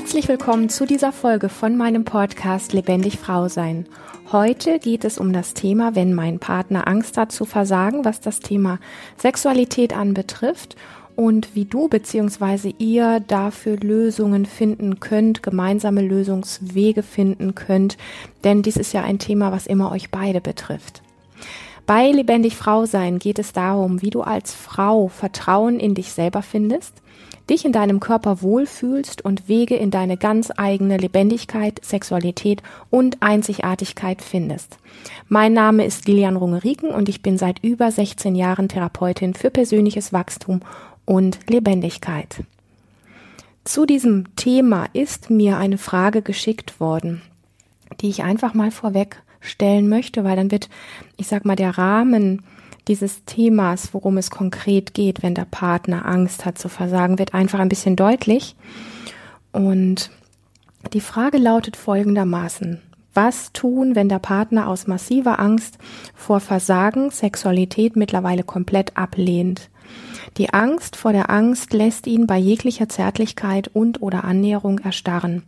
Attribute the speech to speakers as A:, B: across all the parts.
A: Herzlich willkommen zu dieser Folge von meinem Podcast Lebendig Frau sein. Heute geht es um das Thema, wenn mein Partner Angst hat zu versagen, was das Thema Sexualität anbetrifft und wie du bzw. ihr dafür Lösungen finden könnt, gemeinsame Lösungswege finden könnt, denn dies ist ja ein Thema, was immer euch beide betrifft. Bei Lebendig Frau sein geht es darum, wie du als Frau Vertrauen in dich selber findest, dich in deinem Körper wohlfühlst und Wege in deine ganz eigene Lebendigkeit, Sexualität und Einzigartigkeit findest. Mein Name ist Lilian Rungeriken und ich bin seit über 16 Jahren Therapeutin für persönliches Wachstum und Lebendigkeit. Zu diesem Thema ist mir eine Frage geschickt worden, die ich einfach mal vorweg stellen möchte, weil dann wird, ich sag mal, der Rahmen dieses Themas, worum es konkret geht, wenn der Partner Angst hat zu versagen, wird einfach ein bisschen deutlich. Und die Frage lautet folgendermaßen. Was tun, wenn der Partner aus massiver Angst vor Versagen Sexualität mittlerweile komplett ablehnt? Die Angst vor der Angst lässt ihn bei jeglicher Zärtlichkeit und oder Annäherung erstarren.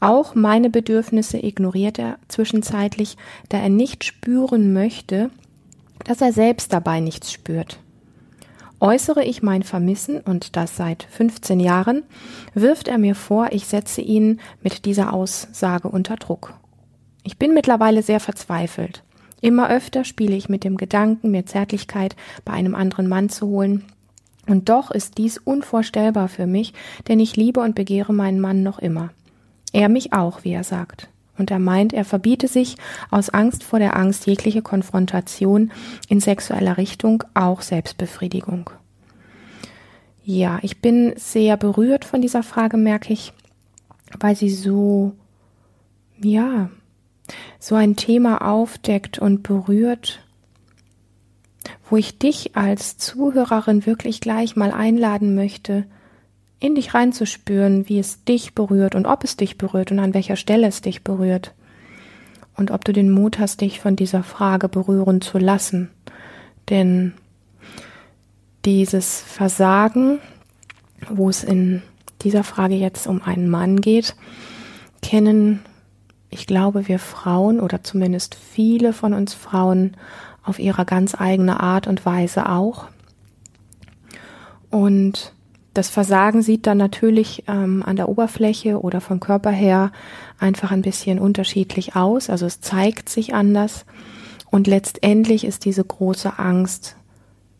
A: Auch meine Bedürfnisse ignoriert er zwischenzeitlich, da er nicht spüren möchte, dass er selbst dabei nichts spürt. Äußere ich mein Vermissen, und das seit 15 Jahren, wirft er mir vor, ich setze ihn mit dieser Aussage unter Druck. Ich bin mittlerweile sehr verzweifelt. Immer öfter spiele ich mit dem Gedanken, mir Zärtlichkeit bei einem anderen Mann zu holen. Und doch ist dies unvorstellbar für mich, denn ich liebe und begehre meinen Mann noch immer. Er mich auch, wie er sagt. Und er meint, er verbiete sich aus Angst vor der Angst jegliche Konfrontation in sexueller Richtung, auch Selbstbefriedigung. Ja, ich bin sehr berührt von dieser Frage, merke ich, weil sie so, ja, so ein Thema aufdeckt und berührt, wo ich dich als Zuhörerin wirklich gleich mal einladen möchte, in dich reinzuspüren, wie es dich berührt und ob es dich berührt und an welcher Stelle es dich berührt. Und ob du den Mut hast, dich von dieser Frage berühren zu lassen. Denn dieses Versagen, wo es in dieser Frage jetzt um einen Mann geht, kennen, ich glaube, wir Frauen oder zumindest viele von uns Frauen auf ihrer ganz eigene Art und Weise auch. Und das Versagen sieht dann natürlich ähm, an der Oberfläche oder vom Körper her einfach ein bisschen unterschiedlich aus. Also es zeigt sich anders. Und letztendlich ist diese große Angst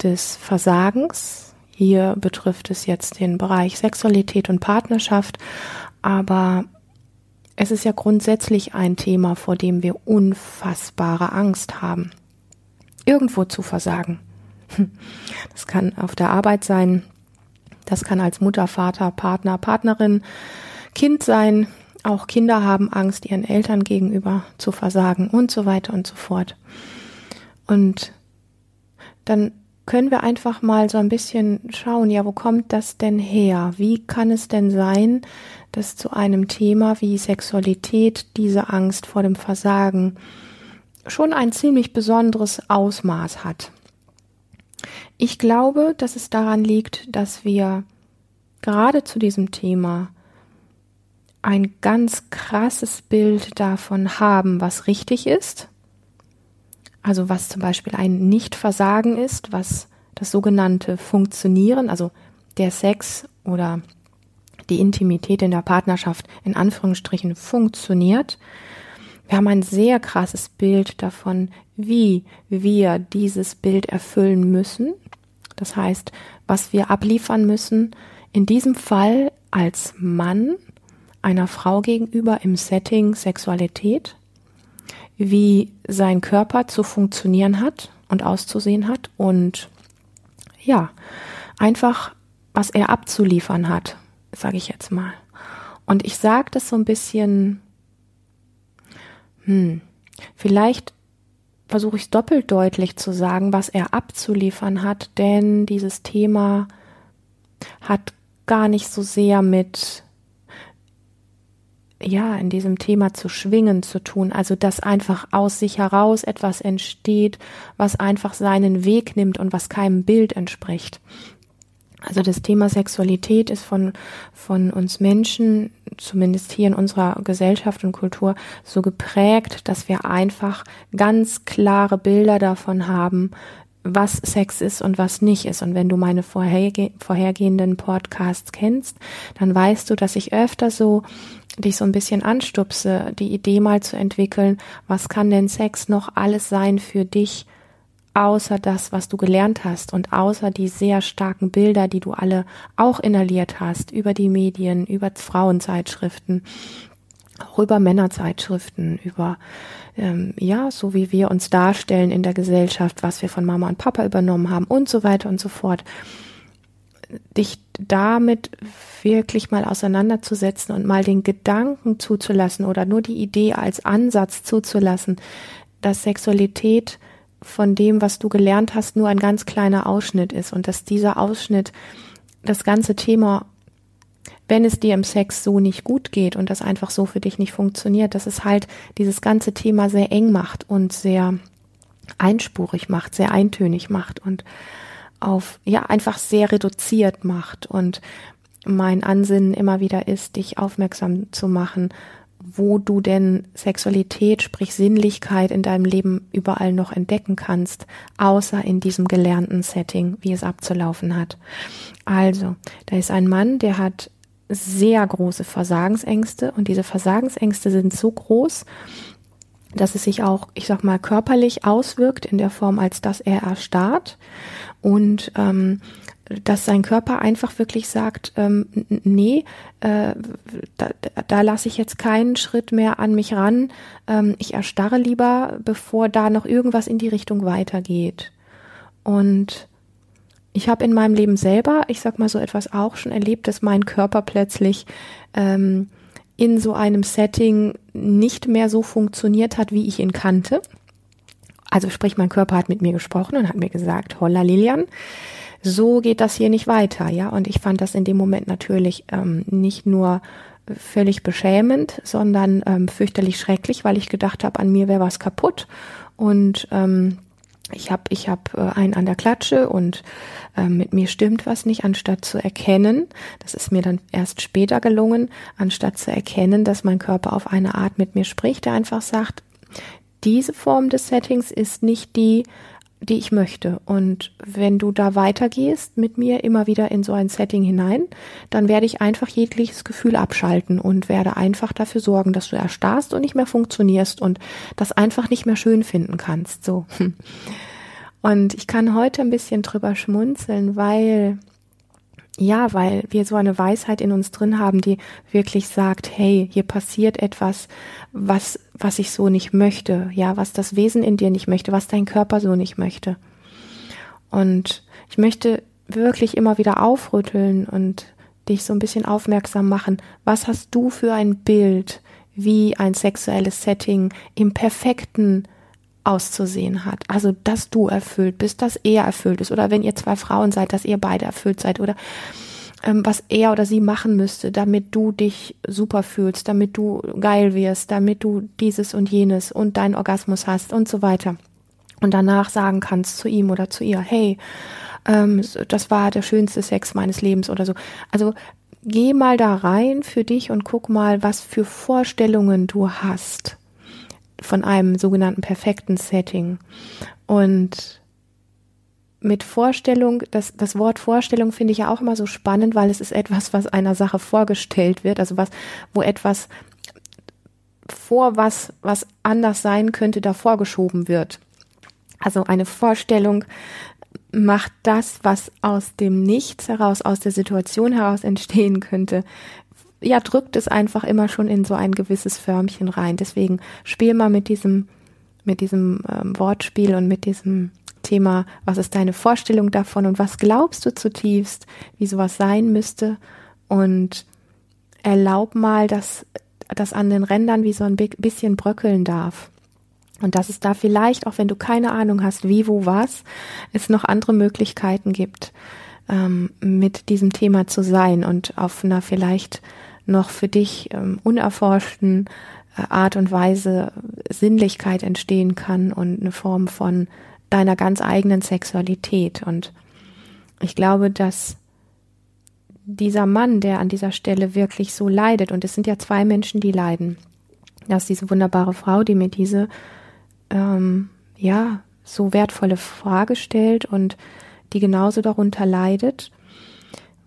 A: des Versagens. Hier betrifft es jetzt den Bereich Sexualität und Partnerschaft. Aber es ist ja grundsätzlich ein Thema, vor dem wir unfassbare Angst haben. Irgendwo zu versagen. Das kann auf der Arbeit sein, das kann als Mutter, Vater, Partner, Partnerin, Kind sein. Auch Kinder haben Angst, ihren Eltern gegenüber zu versagen und so weiter und so fort. Und dann können wir einfach mal so ein bisschen schauen, ja, wo kommt das denn her? Wie kann es denn sein, dass zu einem Thema wie Sexualität diese Angst vor dem Versagen schon ein ziemlich besonderes Ausmaß hat? Ich glaube, dass es daran liegt, dass wir gerade zu diesem Thema ein ganz krasses Bild davon haben, was richtig ist. Also was zum Beispiel ein Nichtversagen ist, was das sogenannte Funktionieren, also der Sex oder die Intimität in der Partnerschaft in Anführungsstrichen funktioniert. Wir haben ein sehr krasses Bild davon, wie wir dieses Bild erfüllen müssen, das heißt, was wir abliefern müssen, in diesem Fall als Mann einer Frau gegenüber im Setting Sexualität, wie sein Körper zu funktionieren hat und auszusehen hat und ja, einfach was er abzuliefern hat, sage ich jetzt mal. Und ich sage das so ein bisschen, hm, vielleicht versuche ich es doppelt deutlich zu sagen, was er abzuliefern hat, denn dieses Thema hat gar nicht so sehr mit ja, in diesem Thema zu schwingen zu tun, also dass einfach aus sich heraus etwas entsteht, was einfach seinen Weg nimmt und was keinem Bild entspricht. Also das Thema Sexualität ist von, von uns Menschen, zumindest hier in unserer Gesellschaft und Kultur, so geprägt, dass wir einfach ganz klare Bilder davon haben, was Sex ist und was nicht ist. Und wenn du meine vorherge vorhergehenden Podcasts kennst, dann weißt du, dass ich öfter so dich so ein bisschen anstupse, die Idee mal zu entwickeln, was kann denn Sex noch alles sein für dich, außer das, was du gelernt hast und außer die sehr starken Bilder, die du alle auch inhaliert hast, über die Medien, über Frauenzeitschriften, auch über Männerzeitschriften, über ähm, ja, so wie wir uns darstellen in der Gesellschaft, was wir von Mama und Papa übernommen haben und so weiter und so fort. Dich damit wirklich mal auseinanderzusetzen und mal den Gedanken zuzulassen oder nur die Idee als Ansatz zuzulassen, dass Sexualität von dem, was du gelernt hast, nur ein ganz kleiner Ausschnitt ist und dass dieser Ausschnitt das ganze Thema, wenn es dir im Sex so nicht gut geht und das einfach so für dich nicht funktioniert, dass es halt dieses ganze Thema sehr eng macht und sehr einspurig macht, sehr eintönig macht und auf, ja, einfach sehr reduziert macht. Und mein Ansinnen immer wieder ist, dich aufmerksam zu machen wo du denn Sexualität, sprich Sinnlichkeit in deinem Leben überall noch entdecken kannst, außer in diesem gelernten Setting, wie es abzulaufen hat. Also, da ist ein Mann, der hat sehr große Versagensängste und diese Versagensängste sind so groß, dass es sich auch, ich sag mal, körperlich auswirkt in der Form, als dass er erstarrt und ähm, dass sein Körper einfach wirklich sagt, ähm, nee, äh, da, da lasse ich jetzt keinen Schritt mehr an mich ran. Ähm, ich erstarre lieber, bevor da noch irgendwas in die Richtung weitergeht. Und ich habe in meinem Leben selber, ich sag mal so etwas auch schon erlebt, dass mein Körper plötzlich ähm, in so einem Setting nicht mehr so funktioniert hat, wie ich ihn kannte. Also sprich, mein Körper hat mit mir gesprochen und hat mir gesagt, holla Lilian, so geht das hier nicht weiter, ja. Und ich fand das in dem Moment natürlich ähm, nicht nur völlig beschämend, sondern ähm, fürchterlich schrecklich, weil ich gedacht habe, an mir wäre was kaputt und ähm, ich habe ich hab, äh, einen an der Klatsche und äh, mit mir stimmt was nicht, anstatt zu erkennen, das ist mir dann erst später gelungen, anstatt zu erkennen, dass mein Körper auf eine Art mit mir spricht, der einfach sagt, diese Form des Settings ist nicht die, die ich möchte. Und wenn du da weitergehst mit mir immer wieder in so ein Setting hinein, dann werde ich einfach jegliches Gefühl abschalten und werde einfach dafür sorgen, dass du erstarrst und nicht mehr funktionierst und das einfach nicht mehr schön finden kannst. So. Und ich kann heute ein bisschen drüber schmunzeln, weil ja, weil wir so eine Weisheit in uns drin haben, die wirklich sagt, hey, hier passiert etwas, was, was ich so nicht möchte, ja, was das Wesen in dir nicht möchte, was dein Körper so nicht möchte. Und ich möchte wirklich immer wieder aufrütteln und dich so ein bisschen aufmerksam machen. Was hast du für ein Bild, wie ein sexuelles Setting im perfekten auszusehen hat. Also, dass du erfüllt bist, dass er erfüllt ist. Oder wenn ihr zwei Frauen seid, dass ihr beide erfüllt seid. Oder ähm, was er oder sie machen müsste, damit du dich super fühlst, damit du geil wirst, damit du dieses und jenes und deinen Orgasmus hast und so weiter. Und danach sagen kannst zu ihm oder zu ihr, hey, ähm, das war der schönste Sex meines Lebens oder so. Also geh mal da rein für dich und guck mal, was für Vorstellungen du hast von einem sogenannten perfekten Setting. Und mit Vorstellung, das, das Wort Vorstellung finde ich ja auch immer so spannend, weil es ist etwas, was einer Sache vorgestellt wird, also was, wo etwas vor was, was anders sein könnte, da vorgeschoben wird. Also eine Vorstellung macht das, was aus dem Nichts heraus, aus der Situation heraus entstehen könnte, ja, drückt es einfach immer schon in so ein gewisses Förmchen rein. Deswegen spiel mal mit diesem, mit diesem ähm, Wortspiel und mit diesem Thema, was ist deine Vorstellung davon und was glaubst du zutiefst, wie sowas sein müsste und erlaub mal, dass das an den Rändern wie so ein bisschen bröckeln darf. Und dass es da vielleicht, auch wenn du keine Ahnung hast, wie, wo, was, es noch andere Möglichkeiten gibt, ähm, mit diesem Thema zu sein und auf einer vielleicht noch für dich ähm, unerforschten äh, Art und Weise Sinnlichkeit entstehen kann und eine Form von deiner ganz eigenen Sexualität. Und ich glaube, dass dieser Mann, der an dieser Stelle wirklich so leidet, und es sind ja zwei Menschen, die leiden, dass diese wunderbare Frau, die mir diese, ähm, ja, so wertvolle Frage stellt und die genauso darunter leidet,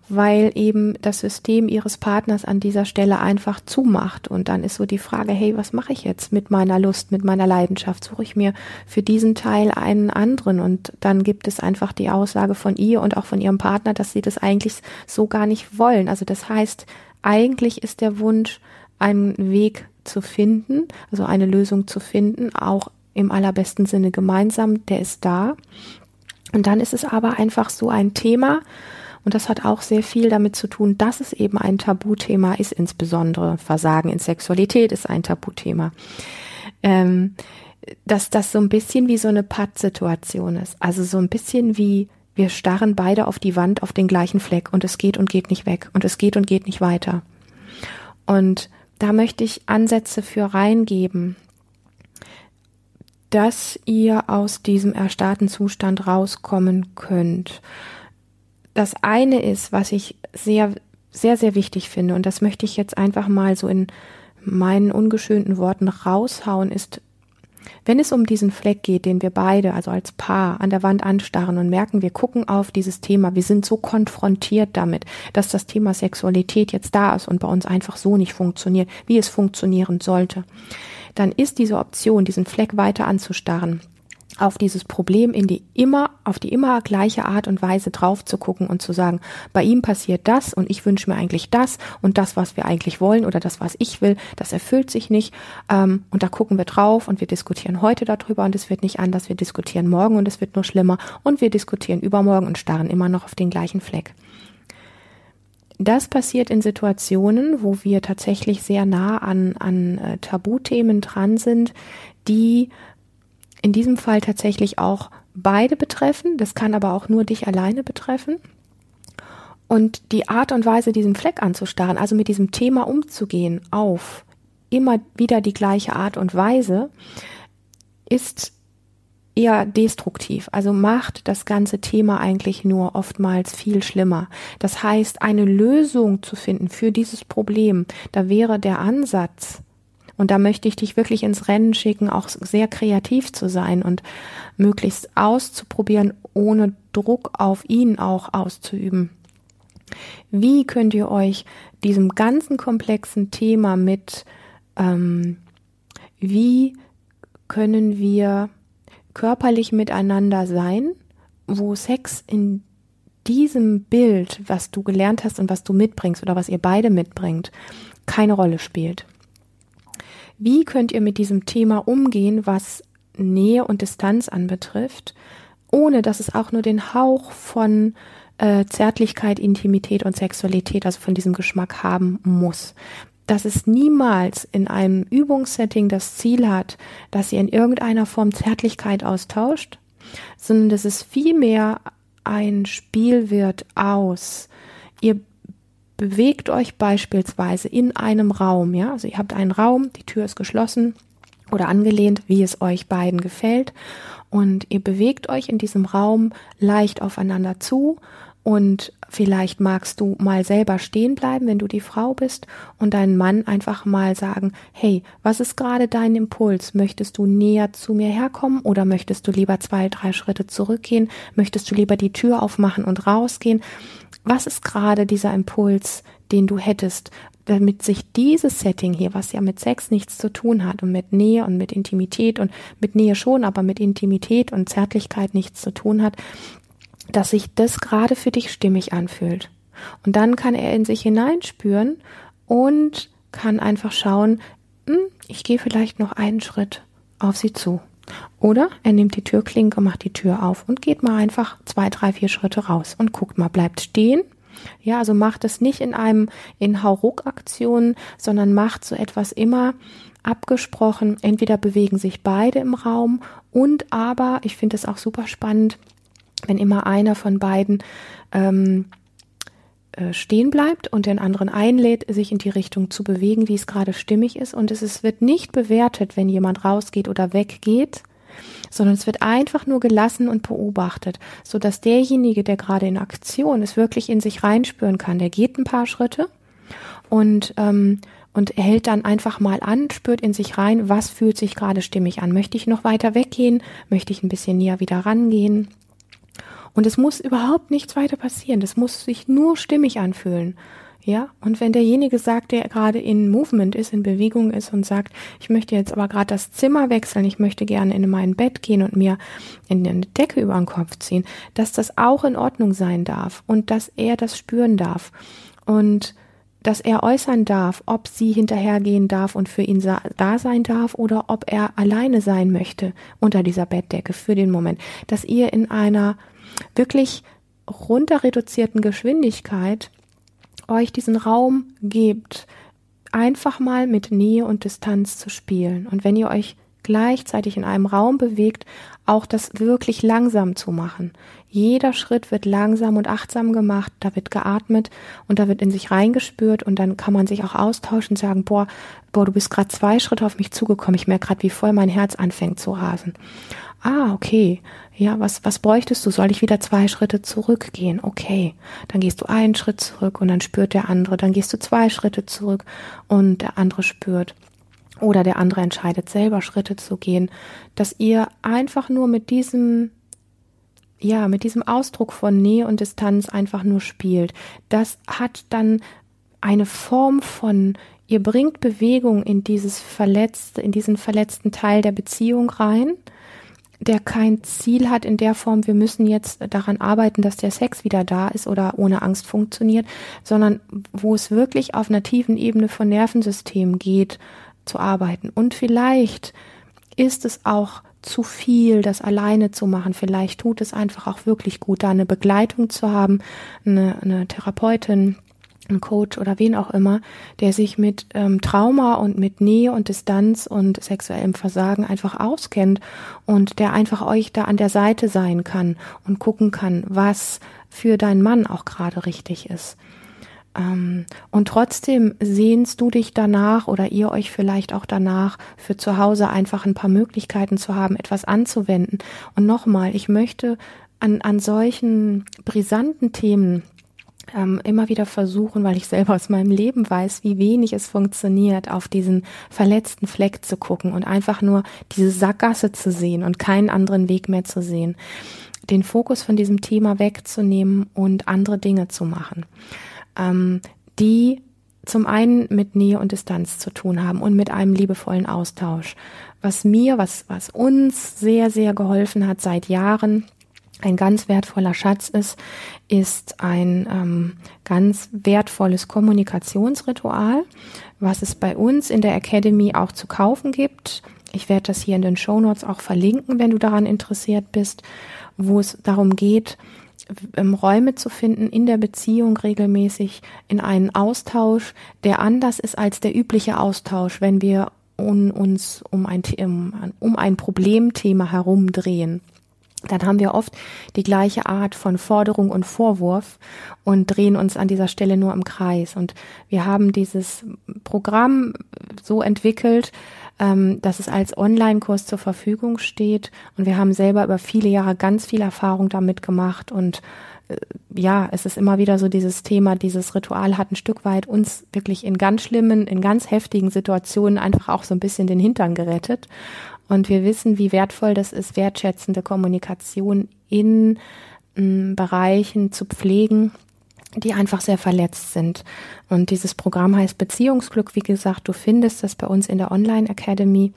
A: weil eben das System ihres Partners an dieser Stelle einfach zumacht. Und dann ist so die Frage, hey, was mache ich jetzt mit meiner Lust, mit meiner Leidenschaft? Suche ich mir für diesen Teil einen anderen? Und dann gibt es einfach die Aussage von ihr und auch von ihrem Partner, dass sie das eigentlich so gar nicht wollen. Also das heißt, eigentlich ist der Wunsch, einen Weg zu finden, also eine Lösung zu finden, auch im allerbesten Sinne gemeinsam, der ist da. Und dann ist es aber einfach so ein Thema, und das hat auch sehr viel damit zu tun, dass es eben ein Tabuthema ist, insbesondere Versagen in Sexualität ist ein Tabuthema. Ähm, dass das so ein bisschen wie so eine Pattsituation ist. Also so ein bisschen wie wir starren beide auf die Wand auf den gleichen Fleck und es geht und geht nicht weg und es geht und geht nicht weiter. Und da möchte ich Ansätze für reingeben, dass ihr aus diesem erstarrten Zustand rauskommen könnt das eine ist, was ich sehr, sehr, sehr wichtig finde, und das möchte ich jetzt einfach mal so in meinen ungeschönten Worten raushauen, ist, wenn es um diesen Fleck geht, den wir beide, also als Paar, an der Wand anstarren und merken, wir gucken auf dieses Thema, wir sind so konfrontiert damit, dass das Thema Sexualität jetzt da ist und bei uns einfach so nicht funktioniert, wie es funktionieren sollte, dann ist diese Option, diesen Fleck weiter anzustarren, auf dieses Problem in die immer, auf die immer gleiche Art und Weise drauf zu gucken und zu sagen, bei ihm passiert das und ich wünsche mir eigentlich das und das, was wir eigentlich wollen oder das, was ich will, das erfüllt sich nicht. Ähm, und da gucken wir drauf und wir diskutieren heute darüber und es wird nicht anders. Wir diskutieren morgen und es wird nur schlimmer und wir diskutieren übermorgen und starren immer noch auf den gleichen Fleck. Das passiert in Situationen, wo wir tatsächlich sehr nah an, an äh, Tabuthemen dran sind, die in diesem Fall tatsächlich auch beide betreffen. Das kann aber auch nur dich alleine betreffen. Und die Art und Weise, diesen Fleck anzustarren, also mit diesem Thema umzugehen auf immer wieder die gleiche Art und Weise, ist eher destruktiv. Also macht das ganze Thema eigentlich nur oftmals viel schlimmer. Das heißt, eine Lösung zu finden für dieses Problem, da wäre der Ansatz, und da möchte ich dich wirklich ins Rennen schicken, auch sehr kreativ zu sein und möglichst auszuprobieren, ohne Druck auf ihn auch auszuüben. Wie könnt ihr euch diesem ganzen komplexen Thema mit, ähm, wie können wir körperlich miteinander sein, wo Sex in diesem Bild, was du gelernt hast und was du mitbringst oder was ihr beide mitbringt, keine Rolle spielt. Wie könnt ihr mit diesem Thema umgehen, was Nähe und Distanz anbetrifft, ohne dass es auch nur den Hauch von äh, Zärtlichkeit, Intimität und Sexualität, also von diesem Geschmack haben muss? Dass es niemals in einem Übungssetting das Ziel hat, dass ihr in irgendeiner Form Zärtlichkeit austauscht, sondern dass es vielmehr ein Spiel wird aus. Ihr bewegt euch beispielsweise in einem Raum, ja, also ihr habt einen Raum, die Tür ist geschlossen oder angelehnt, wie es euch beiden gefällt und ihr bewegt euch in diesem Raum leicht aufeinander zu und vielleicht magst du mal selber stehen bleiben, wenn du die Frau bist und deinen Mann einfach mal sagen, hey, was ist gerade dein Impuls? Möchtest du näher zu mir herkommen oder möchtest du lieber zwei, drei Schritte zurückgehen? Möchtest du lieber die Tür aufmachen und rausgehen? Was ist gerade dieser Impuls, den du hättest, damit sich dieses Setting hier, was ja mit Sex nichts zu tun hat und mit Nähe und mit Intimität und mit Nähe schon, aber mit Intimität und Zärtlichkeit nichts zu tun hat, dass sich das gerade für dich stimmig anfühlt. Und dann kann er in sich hineinspüren und kann einfach schauen, hm, ich gehe vielleicht noch einen Schritt auf sie zu. Oder er nimmt die Türklinke, macht die Tür auf und geht mal einfach zwei, drei, vier Schritte raus und guckt mal, bleibt stehen. Ja, also macht es nicht in einem in Hauruck-Aktionen, sondern macht so etwas immer abgesprochen. Entweder bewegen sich beide im Raum und aber, ich finde es auch super spannend, wenn immer einer von beiden ähm, äh, stehen bleibt und den anderen einlädt, sich in die Richtung zu bewegen, wie es gerade stimmig ist. Und es ist, wird nicht bewertet, wenn jemand rausgeht oder weggeht, sondern es wird einfach nur gelassen und beobachtet, so dass derjenige, der gerade in Aktion ist, wirklich in sich reinspüren kann. Der geht ein paar Schritte und ähm, und hält dann einfach mal an, spürt in sich rein, was fühlt sich gerade stimmig an. Möchte ich noch weiter weggehen? Möchte ich ein bisschen näher wieder rangehen? Und es muss überhaupt nichts weiter passieren. Das muss sich nur stimmig anfühlen. Ja, und wenn derjenige sagt, der gerade in Movement ist, in Bewegung ist und sagt, ich möchte jetzt aber gerade das Zimmer wechseln, ich möchte gerne in mein Bett gehen und mir in eine Decke über den Kopf ziehen, dass das auch in Ordnung sein darf und dass er das spüren darf und dass er äußern darf, ob sie hinterhergehen darf und für ihn da sein darf oder ob er alleine sein möchte unter dieser Bettdecke für den Moment, dass ihr in einer wirklich runter reduzierten Geschwindigkeit euch diesen Raum gebt, einfach mal mit Nähe und Distanz zu spielen. Und wenn ihr euch gleichzeitig in einem Raum bewegt, auch das wirklich langsam zu machen. Jeder Schritt wird langsam und achtsam gemacht, da wird geatmet und da wird in sich reingespürt und dann kann man sich auch austauschen und sagen, boah, boah, du bist gerade zwei Schritte auf mich zugekommen, ich merke gerade, wie voll mein Herz anfängt zu rasen. Ah, okay. Ja, was, was bräuchtest du? Soll ich wieder zwei Schritte zurückgehen? Okay. Dann gehst du einen Schritt zurück und dann spürt der andere. Dann gehst du zwei Schritte zurück und der andere spürt. Oder der andere entscheidet selber Schritte zu gehen. Dass ihr einfach nur mit diesem, ja, mit diesem Ausdruck von Nähe und Distanz einfach nur spielt. Das hat dann eine Form von Ihr bringt Bewegung in dieses verletzte, in diesen verletzten Teil der Beziehung rein der kein Ziel hat in der Form, wir müssen jetzt daran arbeiten, dass der Sex wieder da ist oder ohne Angst funktioniert, sondern wo es wirklich auf einer tiefen Ebene von Nervensystem geht, zu arbeiten. Und vielleicht ist es auch zu viel, das alleine zu machen. Vielleicht tut es einfach auch wirklich gut, da eine Begleitung zu haben, eine, eine Therapeutin, ein Coach oder wen auch immer, der sich mit ähm, Trauma und mit Nähe und Distanz und sexuellem Versagen einfach auskennt und der einfach euch da an der Seite sein kann und gucken kann, was für deinen Mann auch gerade richtig ist. Ähm, und trotzdem sehnst du dich danach oder ihr euch vielleicht auch danach, für zu Hause einfach ein paar Möglichkeiten zu haben, etwas anzuwenden. Und nochmal, ich möchte an, an solchen brisanten Themen ähm, immer wieder versuchen, weil ich selber aus meinem Leben weiß, wie wenig es funktioniert, auf diesen verletzten Fleck zu gucken und einfach nur diese Sackgasse zu sehen und keinen anderen Weg mehr zu sehen. Den Fokus von diesem Thema wegzunehmen und andere Dinge zu machen, ähm, die zum einen mit Nähe und Distanz zu tun haben und mit einem liebevollen Austausch. Was mir, was, was uns sehr, sehr geholfen hat seit Jahren, ein ganz wertvoller Schatz ist, ist ein ähm, ganz wertvolles Kommunikationsritual, was es bei uns in der Academy auch zu kaufen gibt. Ich werde das hier in den Show Notes auch verlinken, wenn du daran interessiert bist, wo es darum geht, ähm, Räume zu finden in der Beziehung regelmäßig in einen Austausch, der anders ist als der übliche Austausch, wenn wir uns um ein, um ein Problemthema herumdrehen dann haben wir oft die gleiche Art von Forderung und Vorwurf und drehen uns an dieser Stelle nur im Kreis. Und wir haben dieses Programm so entwickelt, ähm, dass es als Online-Kurs zur Verfügung steht. Und wir haben selber über viele Jahre ganz viel Erfahrung damit gemacht. Und äh, ja, es ist immer wieder so dieses Thema, dieses Ritual hat ein Stück weit uns wirklich in ganz schlimmen, in ganz heftigen Situationen einfach auch so ein bisschen den Hintern gerettet. Und wir wissen, wie wertvoll das ist, wertschätzende Kommunikation in m, Bereichen zu pflegen, die einfach sehr verletzt sind. Und dieses Programm heißt Beziehungsglück. Wie gesagt, du findest das bei uns in der Online Academy.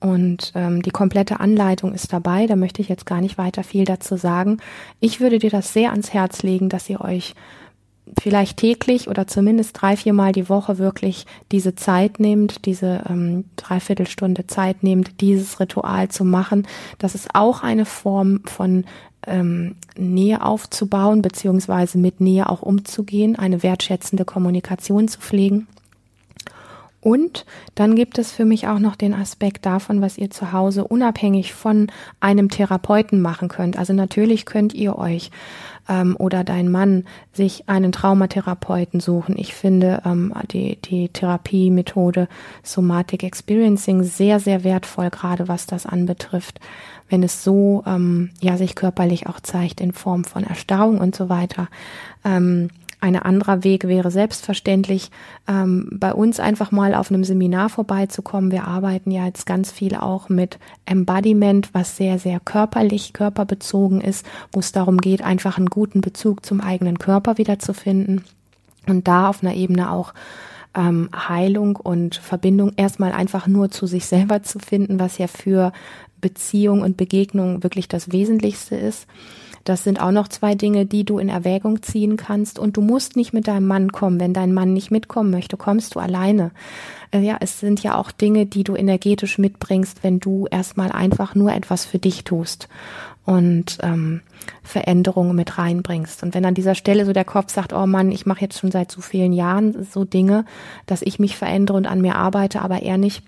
A: Und ähm, die komplette Anleitung ist dabei. Da möchte ich jetzt gar nicht weiter viel dazu sagen. Ich würde dir das sehr ans Herz legen, dass ihr euch vielleicht täglich oder zumindest drei, viermal die Woche wirklich diese Zeit nehmt, diese ähm, Dreiviertelstunde Zeit nehmt, dieses Ritual zu machen. Das ist auch eine Form von ähm, Nähe aufzubauen, beziehungsweise mit Nähe auch umzugehen, eine wertschätzende Kommunikation zu pflegen. Und dann gibt es für mich auch noch den Aspekt davon, was ihr zu Hause unabhängig von einem Therapeuten machen könnt. Also natürlich könnt ihr euch ähm, oder dein Mann sich einen Traumatherapeuten suchen. Ich finde ähm, die, die Therapiemethode Somatic Experiencing sehr, sehr wertvoll, gerade was das anbetrifft wenn es so ähm, ja sich körperlich auch zeigt in Form von Erstarrung und so weiter. Ähm, ein anderer Weg wäre selbstverständlich, ähm, bei uns einfach mal auf einem Seminar vorbeizukommen. Wir arbeiten ja jetzt ganz viel auch mit Embodiment, was sehr, sehr körperlich, körperbezogen ist, wo es darum geht, einfach einen guten Bezug zum eigenen Körper wiederzufinden und da auf einer Ebene auch ähm, Heilung und Verbindung erstmal einfach nur zu sich selber zu finden, was ja für Beziehung und Begegnung wirklich das Wesentlichste ist. Das sind auch noch zwei Dinge, die du in Erwägung ziehen kannst. Und du musst nicht mit deinem Mann kommen. Wenn dein Mann nicht mitkommen möchte, kommst du alleine. Äh, ja, es sind ja auch Dinge, die du energetisch mitbringst, wenn du erstmal einfach nur etwas für dich tust und ähm, Veränderungen mit reinbringst. Und wenn an dieser Stelle so der Kopf sagt, oh Mann, ich mache jetzt schon seit so vielen Jahren so Dinge, dass ich mich verändere und an mir arbeite, aber er nicht,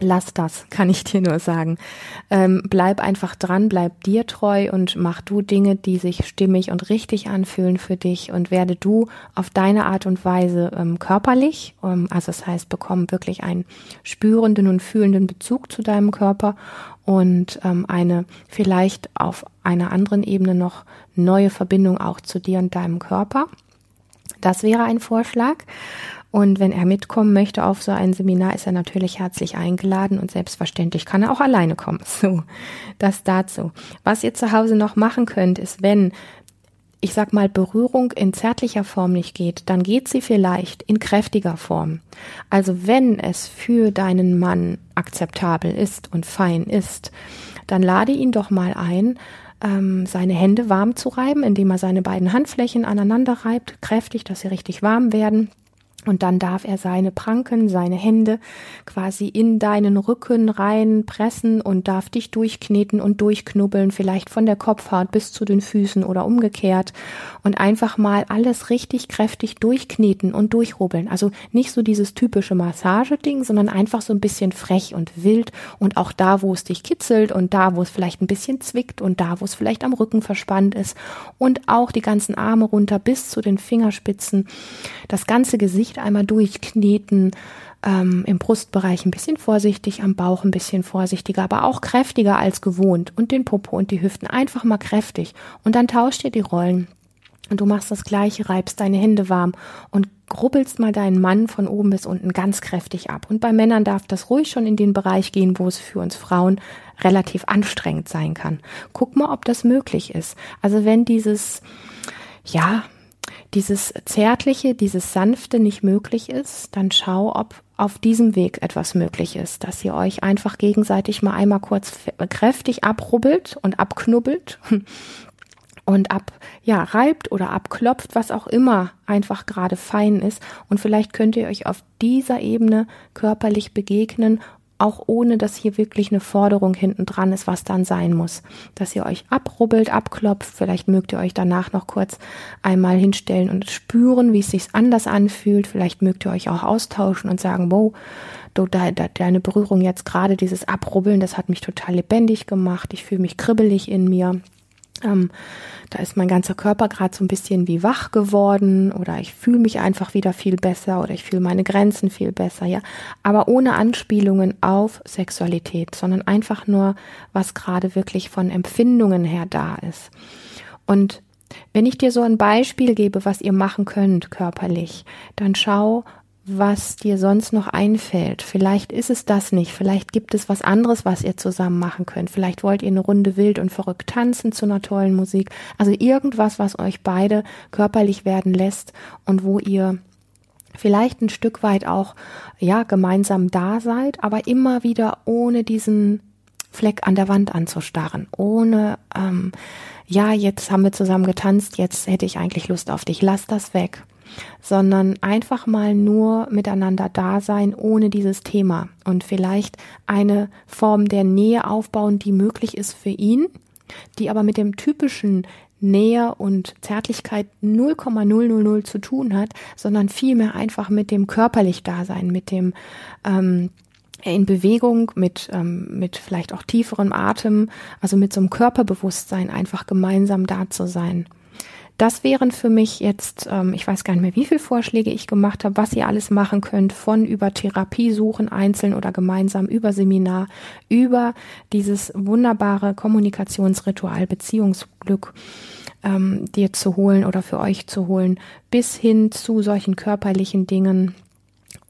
A: Lass das, kann ich dir nur sagen. Ähm, bleib einfach dran, bleib dir treu und mach du Dinge, die sich stimmig und richtig anfühlen für dich und werde du auf deine Art und Weise ähm, körperlich, ähm, also das heißt, bekomm wirklich einen spürenden und fühlenden Bezug zu deinem Körper und ähm, eine vielleicht auf einer anderen Ebene noch neue Verbindung auch zu dir und deinem Körper. Das wäre ein Vorschlag. Und wenn er mitkommen möchte auf so ein Seminar, ist er natürlich herzlich eingeladen und selbstverständlich kann er auch alleine kommen. So, das dazu. Was ihr zu Hause noch machen könnt, ist, wenn ich sag mal, Berührung in zärtlicher Form nicht geht, dann geht sie vielleicht in kräftiger Form. Also wenn es für deinen Mann akzeptabel ist und fein ist, dann lade ihn doch mal ein, ähm, seine Hände warm zu reiben, indem er seine beiden Handflächen aneinander reibt, kräftig, dass sie richtig warm werden. Und dann darf er seine Pranken, seine Hände quasi in deinen Rücken reinpressen und darf dich durchkneten und durchknubbeln, vielleicht von der Kopfhaut bis zu den Füßen oder umgekehrt. Und einfach mal alles richtig kräftig durchkneten und durchrubbeln. Also nicht so dieses typische Massageding, sondern einfach so ein bisschen frech und wild und auch da, wo es dich kitzelt und da, wo es vielleicht ein bisschen zwickt und da, wo es vielleicht am Rücken verspannt ist und auch die ganzen Arme runter bis zu den Fingerspitzen. Das ganze Gesicht Gesicht einmal durchkneten, ähm, im Brustbereich ein bisschen vorsichtig, am Bauch ein bisschen vorsichtiger, aber auch kräftiger als gewohnt und den Popo und die Hüften einfach mal kräftig und dann tauscht ihr die Rollen. Und du machst das gleiche, reibst deine Hände warm und rubbelst mal deinen Mann von oben bis unten ganz kräftig ab. Und bei Männern darf das ruhig schon in den Bereich gehen, wo es für uns Frauen relativ anstrengend sein kann. Guck mal, ob das möglich ist. Also wenn dieses, ja, dieses Zärtliche, dieses Sanfte nicht möglich ist, dann schau, ob auf diesem Weg etwas möglich ist, dass ihr euch einfach gegenseitig mal einmal kurz kräftig abrubbelt und abknubbelt und ab, ja, reibt oder abklopft, was auch immer einfach gerade fein ist. Und vielleicht könnt ihr euch auf dieser Ebene körperlich begegnen auch ohne, dass hier wirklich eine Forderung hinten dran ist, was dann sein muss. Dass ihr euch abrubbelt, abklopft, vielleicht mögt ihr euch danach noch kurz einmal hinstellen und spüren, wie es sich anders anfühlt. Vielleicht mögt ihr euch auch austauschen und sagen, wow, du, de, de, deine Berührung jetzt gerade, dieses Abrubbeln, das hat mich total lebendig gemacht. Ich fühle mich kribbelig in mir. Ähm, da ist mein ganzer Körper gerade so ein bisschen wie wach geworden oder ich fühle mich einfach wieder viel besser oder ich fühle meine Grenzen viel besser, ja. Aber ohne Anspielungen auf Sexualität, sondern einfach nur, was gerade wirklich von Empfindungen her da ist. Und wenn ich dir so ein Beispiel gebe, was ihr machen könnt körperlich, dann schau, was dir sonst noch einfällt. Vielleicht ist es das nicht. Vielleicht gibt es was anderes, was ihr zusammen machen könnt. Vielleicht wollt ihr eine Runde wild und verrückt tanzen zu einer tollen Musik. Also irgendwas, was euch beide körperlich werden lässt und wo ihr vielleicht ein Stück weit auch, ja, gemeinsam da seid, aber immer wieder ohne diesen Fleck an der Wand anzustarren, ohne, ähm, ja, jetzt haben wir zusammen getanzt, jetzt hätte ich eigentlich Lust auf dich, lass das weg sondern einfach mal nur miteinander da sein ohne dieses Thema und vielleicht eine Form der Nähe aufbauen, die möglich ist für ihn, die aber mit dem typischen Nähe und Zärtlichkeit 0,000 zu tun hat, sondern vielmehr einfach mit dem körperlich Dasein, mit dem ähm, in Bewegung, mit, ähm, mit vielleicht auch tieferem Atem, also mit so einem Körperbewusstsein einfach gemeinsam da zu sein. Das wären für mich jetzt, ähm, ich weiß gar nicht mehr, wie viele Vorschläge ich gemacht habe, was ihr alles machen könnt, von über Therapie suchen, einzeln oder gemeinsam, über Seminar, über dieses wunderbare Kommunikationsritual Beziehungsglück ähm, dir zu holen oder für euch zu holen, bis hin zu solchen körperlichen Dingen.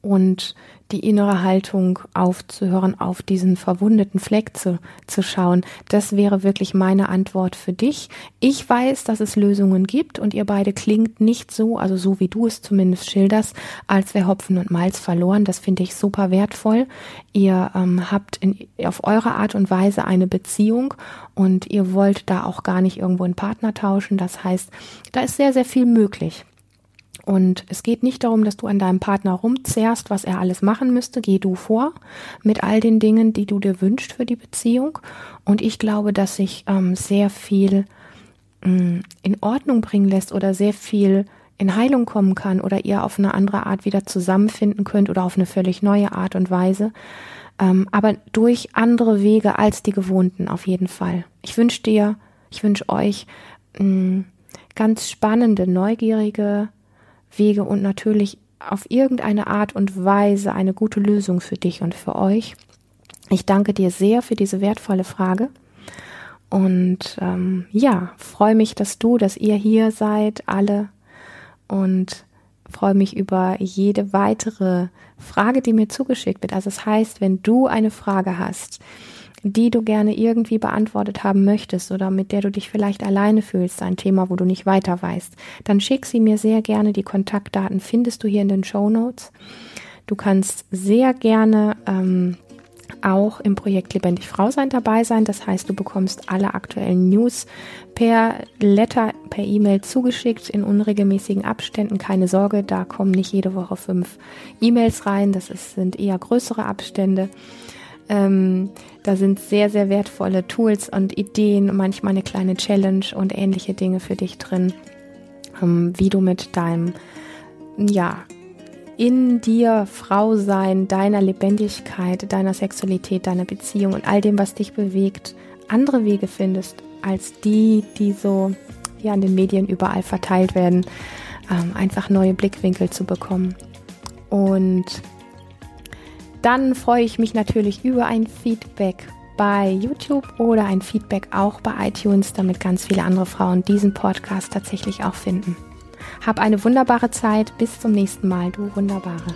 A: Und die innere Haltung aufzuhören, auf diesen verwundeten Fleck zu, zu schauen. Das wäre wirklich meine Antwort für dich. Ich weiß, dass es Lösungen gibt und ihr beide klingt nicht so, also so wie du es zumindest schilderst, als wäre Hopfen und Malz verloren. Das finde ich super wertvoll. Ihr ähm, habt in, auf eure Art und Weise eine Beziehung und ihr wollt da auch gar nicht irgendwo einen Partner tauschen. Das heißt, da ist sehr, sehr viel möglich. Und es geht nicht darum, dass du an deinem Partner rumzehrst, was er alles machen müsste. Geh du vor mit all den Dingen, die du dir wünschst für die Beziehung. Und ich glaube, dass sich ähm, sehr viel ähm, in Ordnung bringen lässt oder sehr viel in Heilung kommen kann oder ihr auf eine andere Art wieder zusammenfinden könnt oder auf eine völlig neue Art und Weise. Ähm, aber durch andere Wege als die gewohnten auf jeden Fall. Ich wünsche dir, ich wünsche euch mh, mm, ganz spannende, neugierige, Wege und natürlich auf irgendeine Art und Weise eine gute Lösung für dich und für euch. Ich danke dir sehr für diese wertvolle Frage. Und ähm, ja, freue mich, dass du, dass ihr hier seid, alle. Und freue mich über jede weitere Frage, die mir zugeschickt wird. Also es das heißt, wenn du eine Frage hast, die du gerne irgendwie beantwortet haben möchtest oder mit der du dich vielleicht alleine fühlst, ein Thema, wo du nicht weiter weißt, dann schick sie mir sehr gerne. Die Kontaktdaten findest du hier in den Show Notes. Du kannst sehr gerne ähm, auch im Projekt Lebendig Frau sein dabei sein. Das heißt, du bekommst alle aktuellen News per Letter, per E-Mail zugeschickt in unregelmäßigen Abständen. Keine Sorge, da kommen nicht jede Woche fünf E-Mails rein. Das ist, sind eher größere Abstände. Ähm, da sind sehr, sehr wertvolle Tools und Ideen, manchmal eine kleine Challenge und ähnliche Dinge für dich drin, ähm, wie du mit deinem, ja, in dir Frau sein, deiner Lebendigkeit, deiner Sexualität, deiner Beziehung und all dem, was dich bewegt, andere Wege findest als die, die so ja in den Medien überall verteilt werden, ähm, einfach neue Blickwinkel zu bekommen. Und dann freue ich mich natürlich über ein Feedback bei YouTube oder ein Feedback auch bei iTunes, damit ganz viele andere Frauen diesen Podcast tatsächlich auch finden. Hab eine wunderbare Zeit. Bis zum nächsten Mal, du Wunderbare.